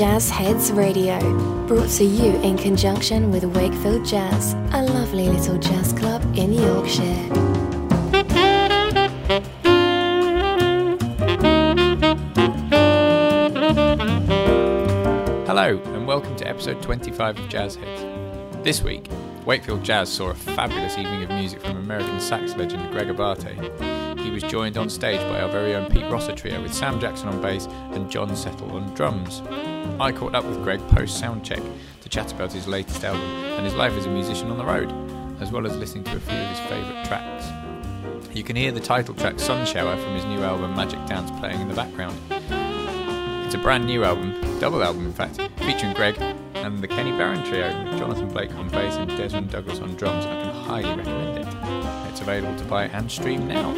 Jazz Heads Radio, brought to you in conjunction with Wakefield Jazz, a lovely little jazz club in Yorkshire. Hello, and welcome to episode 25 of Jazz Heads. This week, Wakefield Jazz saw a fabulous evening of music from American sax legend Greg Abate. He was joined on stage by our very own Pete Rosser trio with Sam Jackson on bass and John Settle on drums. I caught up with Greg post soundcheck to chat about his latest album and his life as a musician on the road, as well as listening to a few of his favourite tracks. You can hear the title track Sun Shower from his new album Magic Dance playing in the background. It's a brand new album, double album in fact, featuring Greg and the Kenny Barron Trio, Jonathan Blake on bass and Dezron Douglas on drums. I can highly recommend it. It's available to buy and stream now.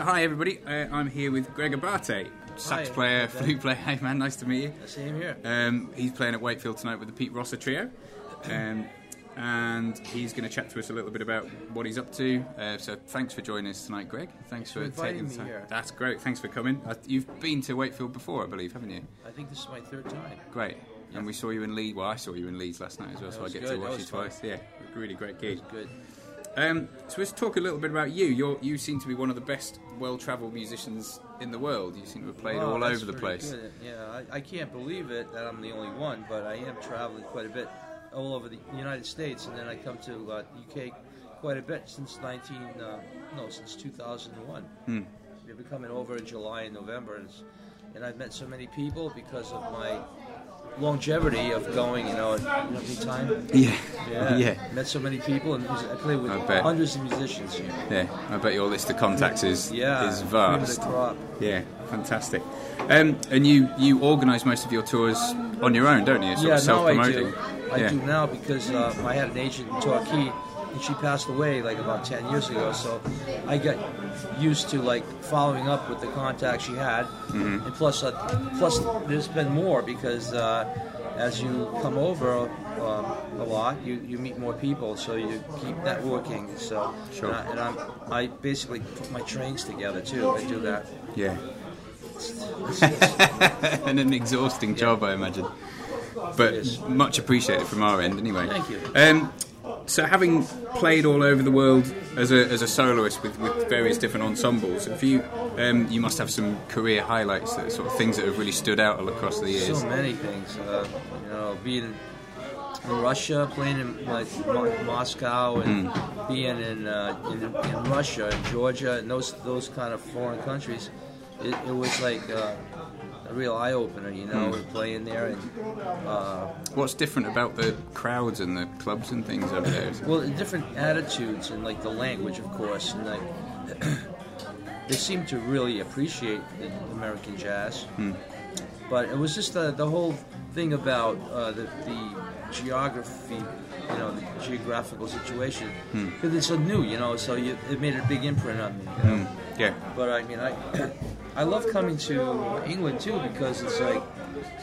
Everybody. Uh, I'm here with Greg Abate, sax Hi, player, flute player. Hey man, nice to meet you. Same here. Um, he's playing at Wakefield tonight with the Pete Rosser Trio. Um, and he's going to chat to us a little bit about what he's up to. Uh, so thanks for joining us tonight, Greg. Thanks, for for, taking the time. here. That's great. Thanks for coming. Uh, you've been to Wakefield before, I believe, haven't you? I think this is my third time. Great. And we saw you in Leeds. Well, I saw you in Leeds last night as well, That so I get good. to watch you fun. twice. Yeah, really great gig. Good. Um, so let's talk a little bit about you. You're, you seem to be one of the best well-travelled musicians in the world. You seem to have played Wow, all over the place. good. Yeah, I, I can't believe it that I'm the only one, but I am traveling quite a bit all over the United States, and then I come to uh, UK quite a bit since 19 uh, no since 2001. Hmm. We've been coming over in July and November, and, and I've met so many people because of my longevity of going. You know, at every time. Yeah, Yeah, yeah, Met so many people, and I play with I hundreds of musicians here. yeah. I bet your list of contacts is Yeah, is vast. Yeah, fantastic. Um, and you you organise most of your tours on your own, don't you? Sort yeah, of now I do. I yeah. do now because uh, I had an agent in Torquay, and she passed away like about ten years ago. So I got used to like following up with the contacts she had, Mm-hmm. and plus, uh, plus there's been more because uh, as you come over um, a lot, you, you meet more people, so you keep networking. So Sure. and, I, and I'm, I basically put my trains together too. I do that. Yeah. and an exhausting job, I imagine. But much appreciated from our end, anyway. Thank you. Um, so, having played all over the world as a, as a soloist with, with various different ensembles, have you um, you must have some career highlights, that sort of things that have really stood out all across the years. So many things. Uh, you know, being in, Russia, playing in like Mo- Moscow, and Hmm. being in, uh, in in Russia and Georgia and those those kind of foreign countries, it, it was like uh, a real eye opener. You know, Hmm. playing there and. Uh, What's different about the crowds and the clubs and things over there? Well, different attitudes and like the language, of course, and like they seem to really appreciate the American jazz. But it was just the, the whole thing about uh, the, the geography, you know, the geographical situation, because it's so new, you know. So you, it made a big imprint on me. You know? Yeah. But I mean, I I love coming to England too because it's like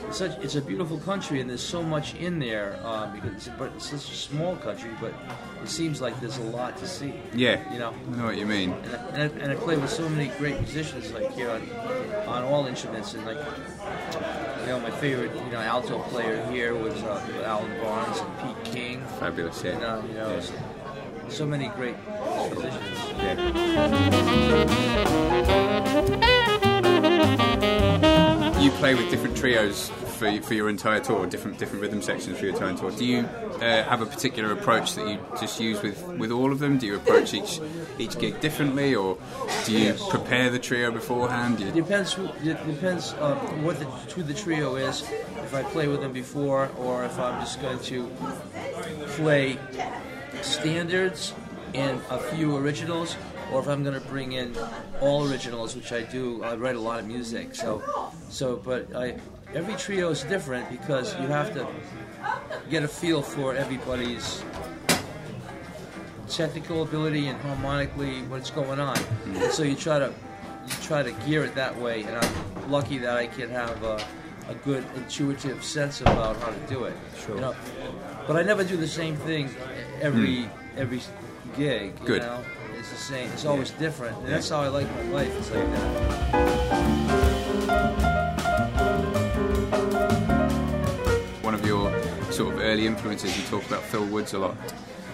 it's such it's a beautiful country and there's so much in there um, because it's, but it's such a small country, but it seems like there's a lot to see. Yeah. You know. I know what you mean. And I, and, I, and I play with so many great musicians like here on, on all instruments and like you know my favorite you know alto player here was uh, Alan Barnes and Pete King. Fabulous, yeah. And, uh, you know, Yeah. so, so many great musicians. Yeah. Play with different trios for, for your entire tour, different different rhythm sections for your entire tour. Do you uh, have a particular approach that you just use with, with all of them? Do you approach each each gig differently, or do you Yes. prepare the trio beforehand? It you, depends. It depends uh, what the, who the trio is. If I play with them before, or if I'm just going to play standards and a few originals, or if I'm going to bring in all originals, which I do. I write a lot of music, so so. But I every trio is different because you have to get a feel for everybody's technical ability and harmonically what's going on. And so you try to you try to gear it that way, and I'm lucky that I can have a, a good intuitive sense about how to do it. Sure. You know? But I never do the same thing every mm. every gig. You Good. know? It's the same. It's always different. And that's how I like my life. It's like that. one of your sort of early influences, you talk about Phil Woods a lot.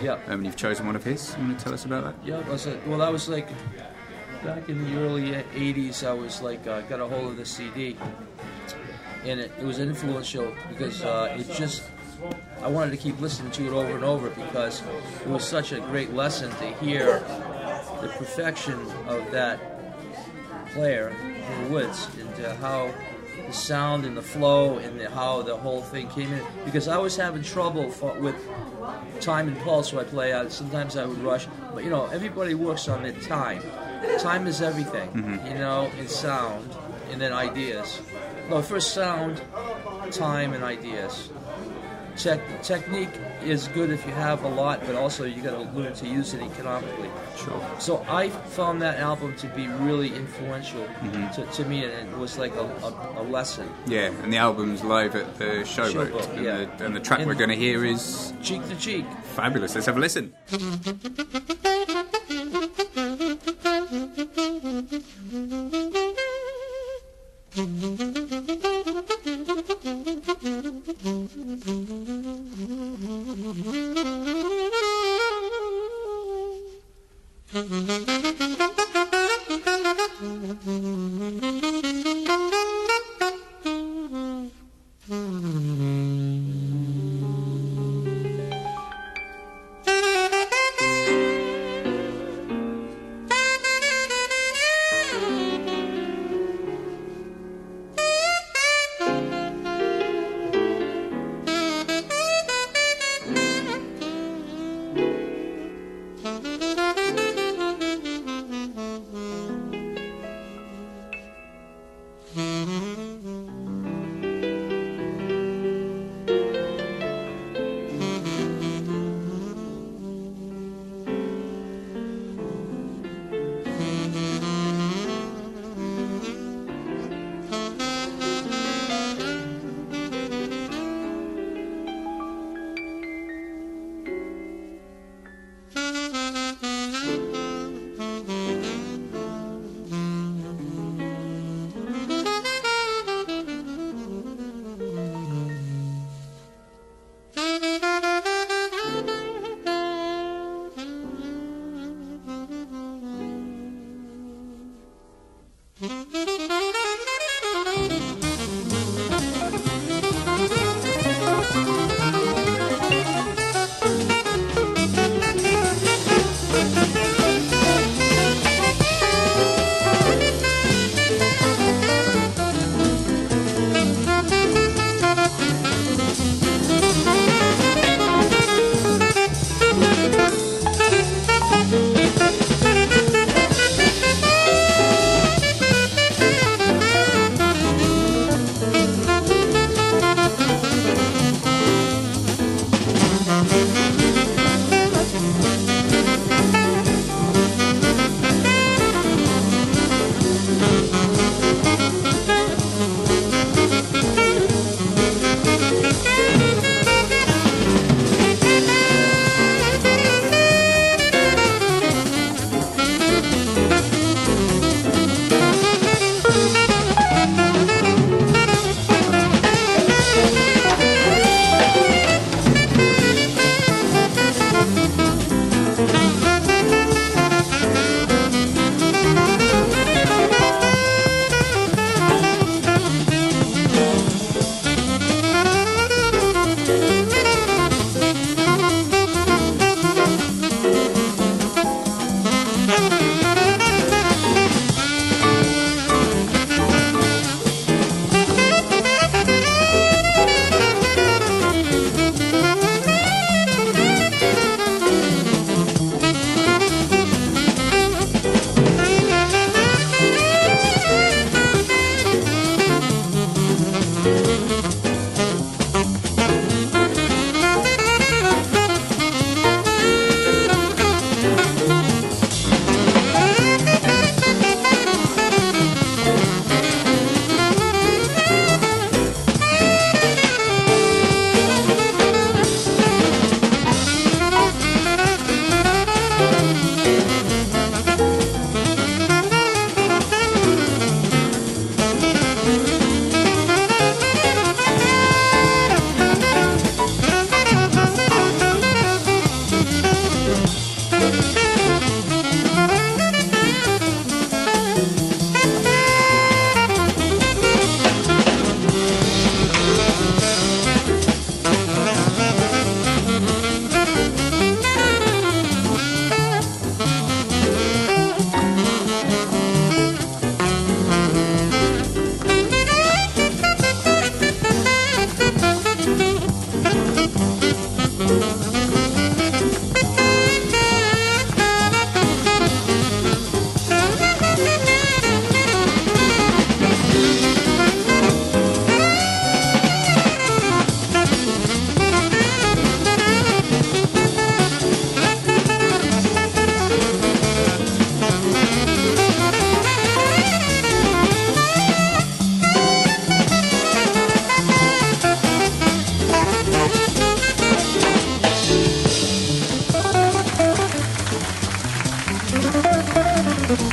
Yeah. Um, and you've chosen one of his. You want to tell us about that? Yeah, was it? Well, that was like back in the early '80s. I was like uh, got a hold of the CD, and it, it was influential because uh, it just I wanted to keep listening to it over and over because it was such a great lesson to hear the perfection of that player in the woods and uh, how the sound and the flow and the, how the whole thing came in because I was having trouble for, with time and pulse when I play out. Sometimes I would rush, but you know everybody works on their time. Time is everything, you know, and sound and then ideas. No, first sound, time, and ideas. Tech, technique is good if you have a lot, but also you got to learn to use it economically. Sure. So I found that album to be really influential Mm-hmm. to, to me, and it was like a, a, a lesson. Yeah, and the album's live at the Showboat, Showboat, and, yeah. the, and the track And- we're going to hear is Cheek to cheek. fabulous. Let's have a listen.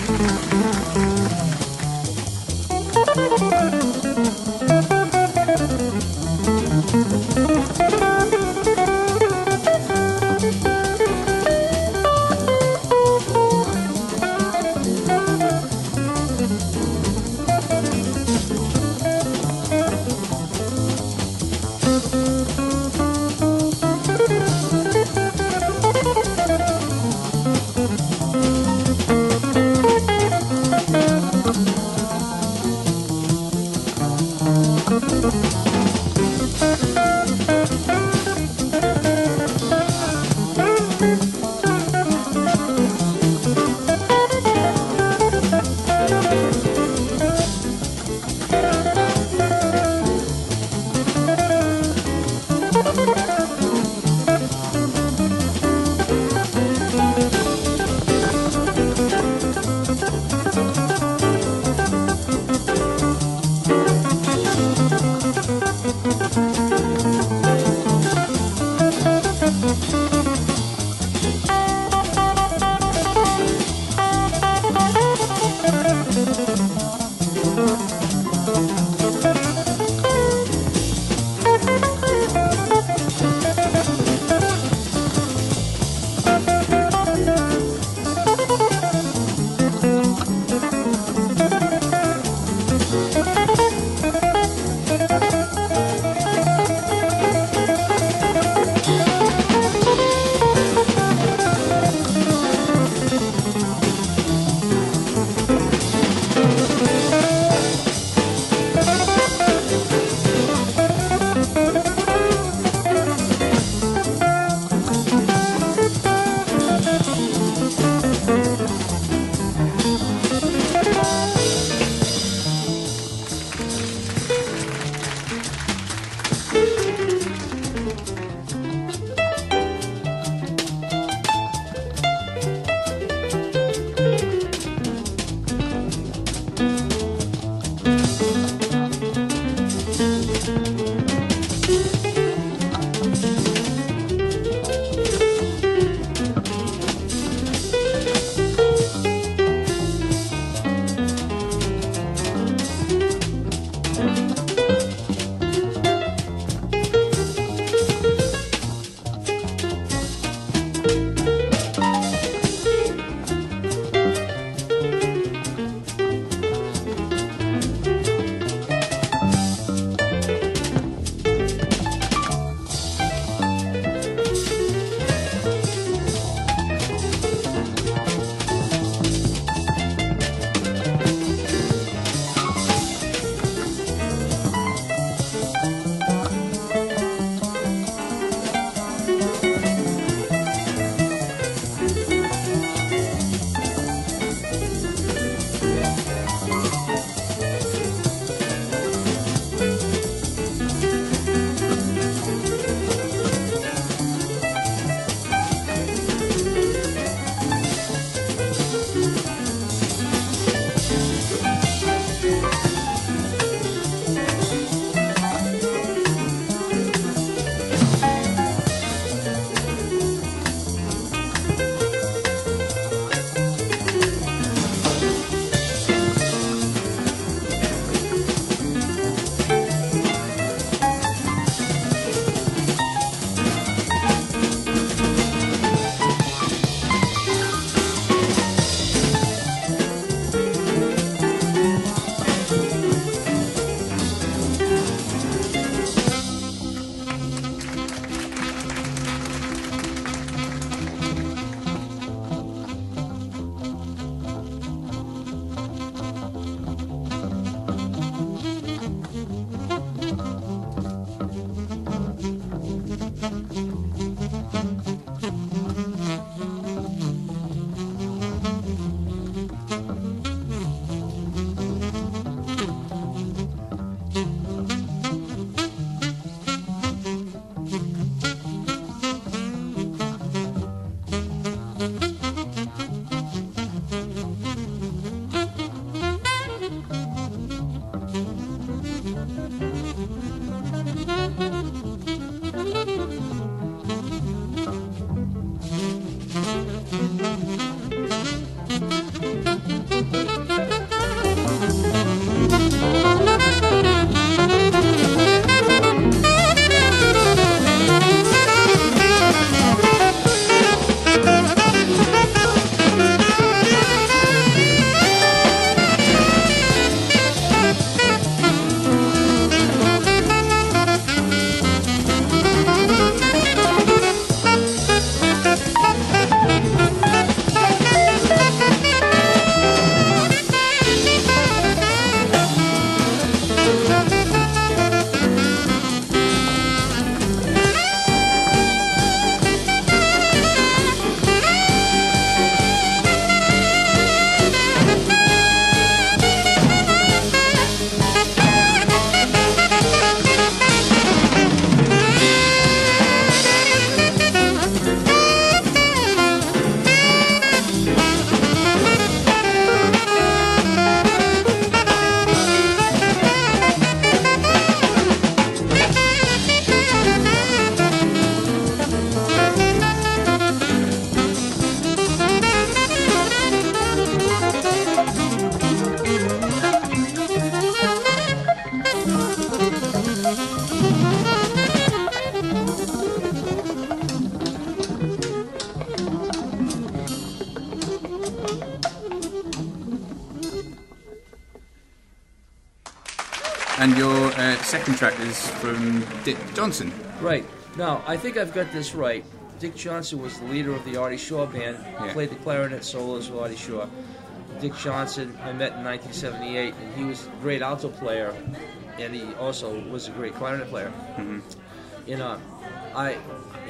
Thank you. Second track is from Dick Johnson. Right. Now, I think I've got this right. Dick Johnson was the leader of the Artie Shaw band, Yeah. played the clarinet solos with Artie Shaw. Dick Johnson, I met in 1978, and he was a great alto player, and he also was a great clarinet player. Mm-hmm. You know, I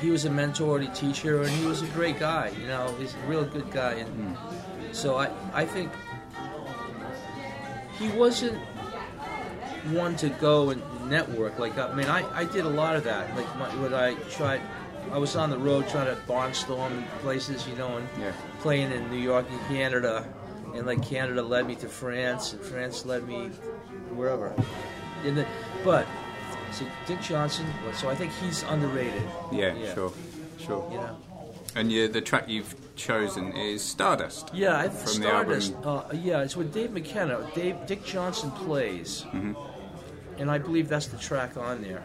he was a mentor and a teacher, and he was a great guy. You know, he's a real good guy, and mm. so I I think he wasn't one to go and network. Like I mean, I, I did a lot of that. Like my, when I tried, I was on the road trying to barnstorm places, you know, and Yeah. playing in New York and Canada, and like Canada led me to France, and France led me wherever. In the, but so Dick Johnson, so I think he's underrated. Yeah, Yeah. sure, sure. You know. And you, the track you've chosen is Stardust. Yeah, I From the album. Uh, yeah, it's with Dave McKenna. Dave Dick Johnson plays, Mm-hmm. And I believe that's the track on there.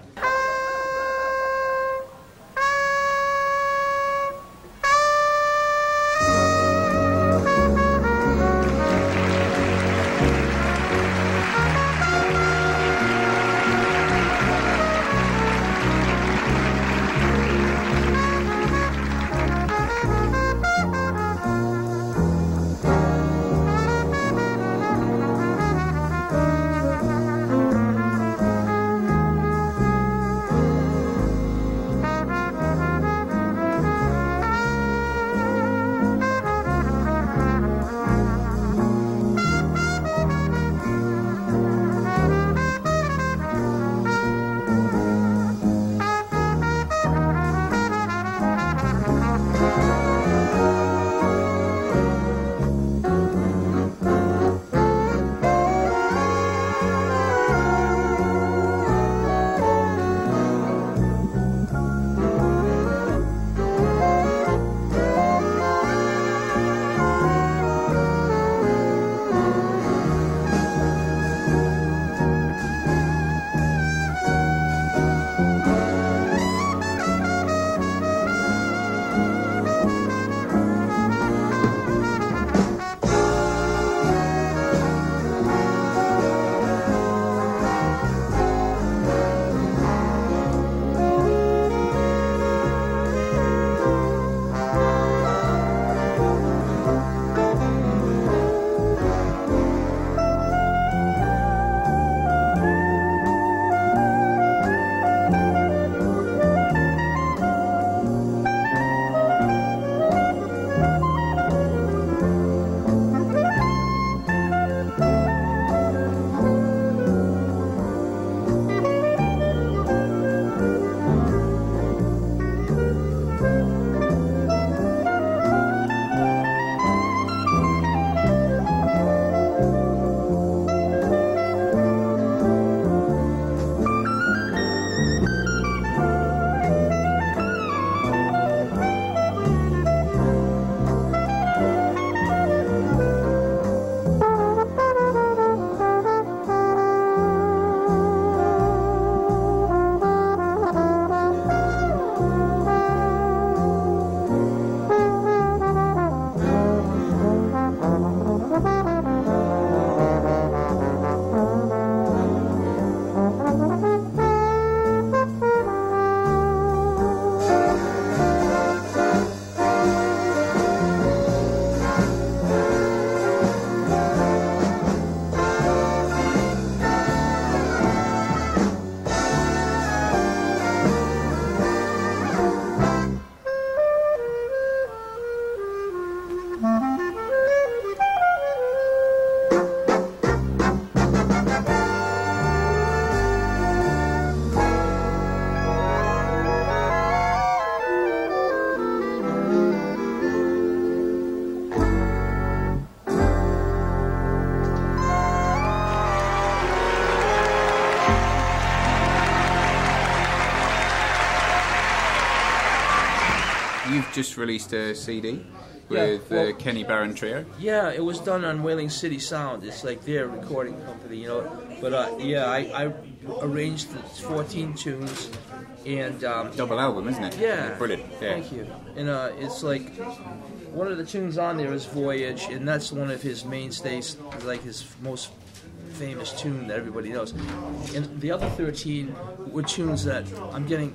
Just released a CD Yeah, with well- the Kenny Barron Trio. Yeah, it was done on Whaling City Sound. It's like their recording company, you know. But uh, yeah, I, I arranged 14 tunes, and um, Double album, isn't it? yeah, Brilliant. Yeah. Thank you. And uh, it's like one of the tunes on there is Voyage, and that's one of his mainstays, like his most famous tune that everybody knows. And the other 13 were tunes that I'm getting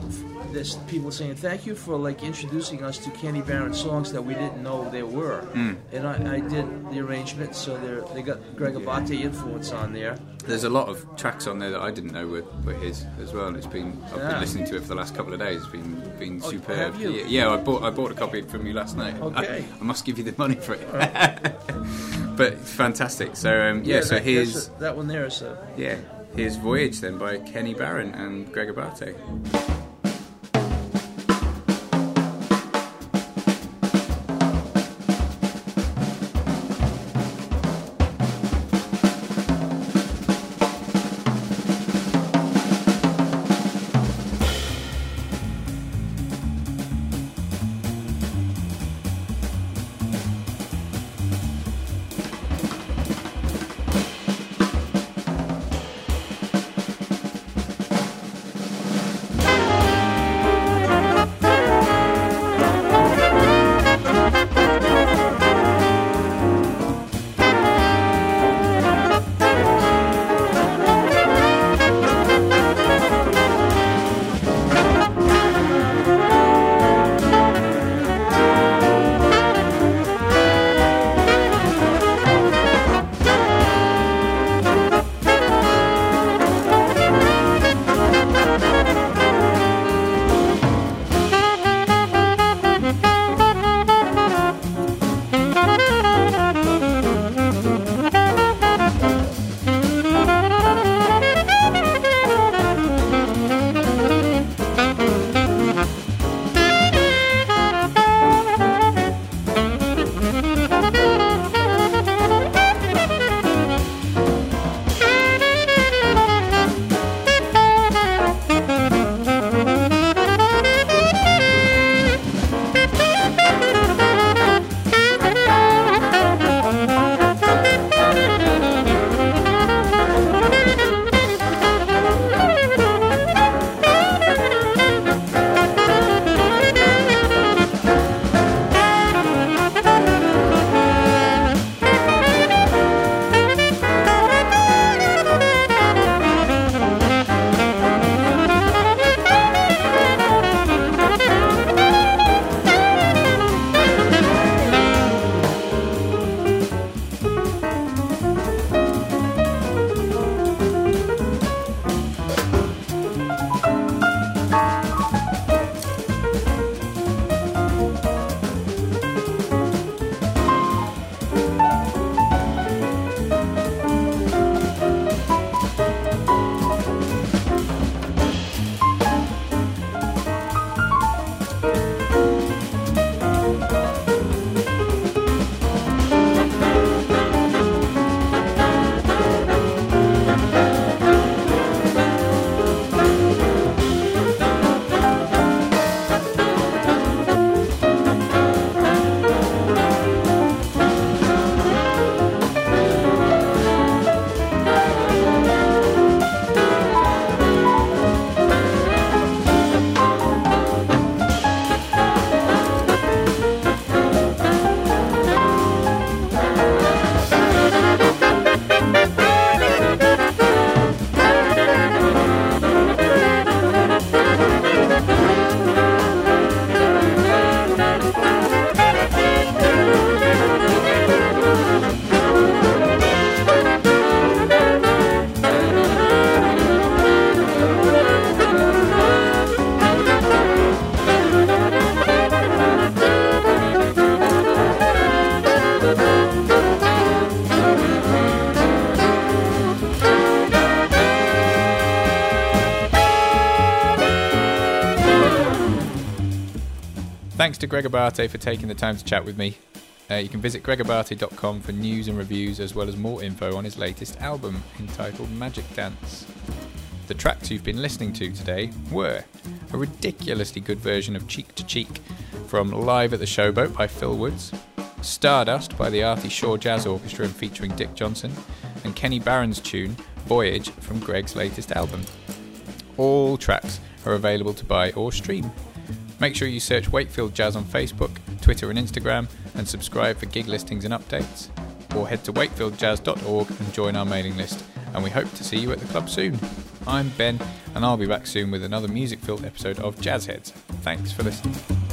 this people saying thank you for like introducing us to Kenny Barron songs that we didn't know there were. And I, I did the arrangement, so they're, they got Greg Abate influence on there. There's a lot of tracks on there that I didn't know were, were his as well, and it's been I've Yeah. been listening to it for the last couple of days. It's been been Oh, superb. have you? Yeah, yeah, I bought I bought a copy from you last night. Okay. I, I must give you the money for it. but fantastic. So um, yeah, so that, here's that's a- that one there a, yeah here's Voyage then by Kenny Barron and Greg Abate. Thanks to Greg Abate for taking the time to chat with me. Uh, you can visit gregabate.com for news and reviews as well as more info on his latest album entitled Magic Dance. The tracks you've been listening to today were a ridiculously good version of Cheek to Cheek from Live at the Showboat by Phil Woods, Stardust by the Artie Shaw Jazz Orchestra and featuring Dick Johnson, and Kenny Barron's tune Voyage from Greg's latest album. All tracks are available to buy or stream. Make sure you search Wakefield Jazz on Facebook, Twitter, and Instagram, and subscribe for gig listings and updates. Or head to wakefieldjazz.org and join our mailing list, and we hope to see you at the club soon. I'm Ben, and I'll be back soon with another music filled episode of Jazz Heads. Thanks for listening.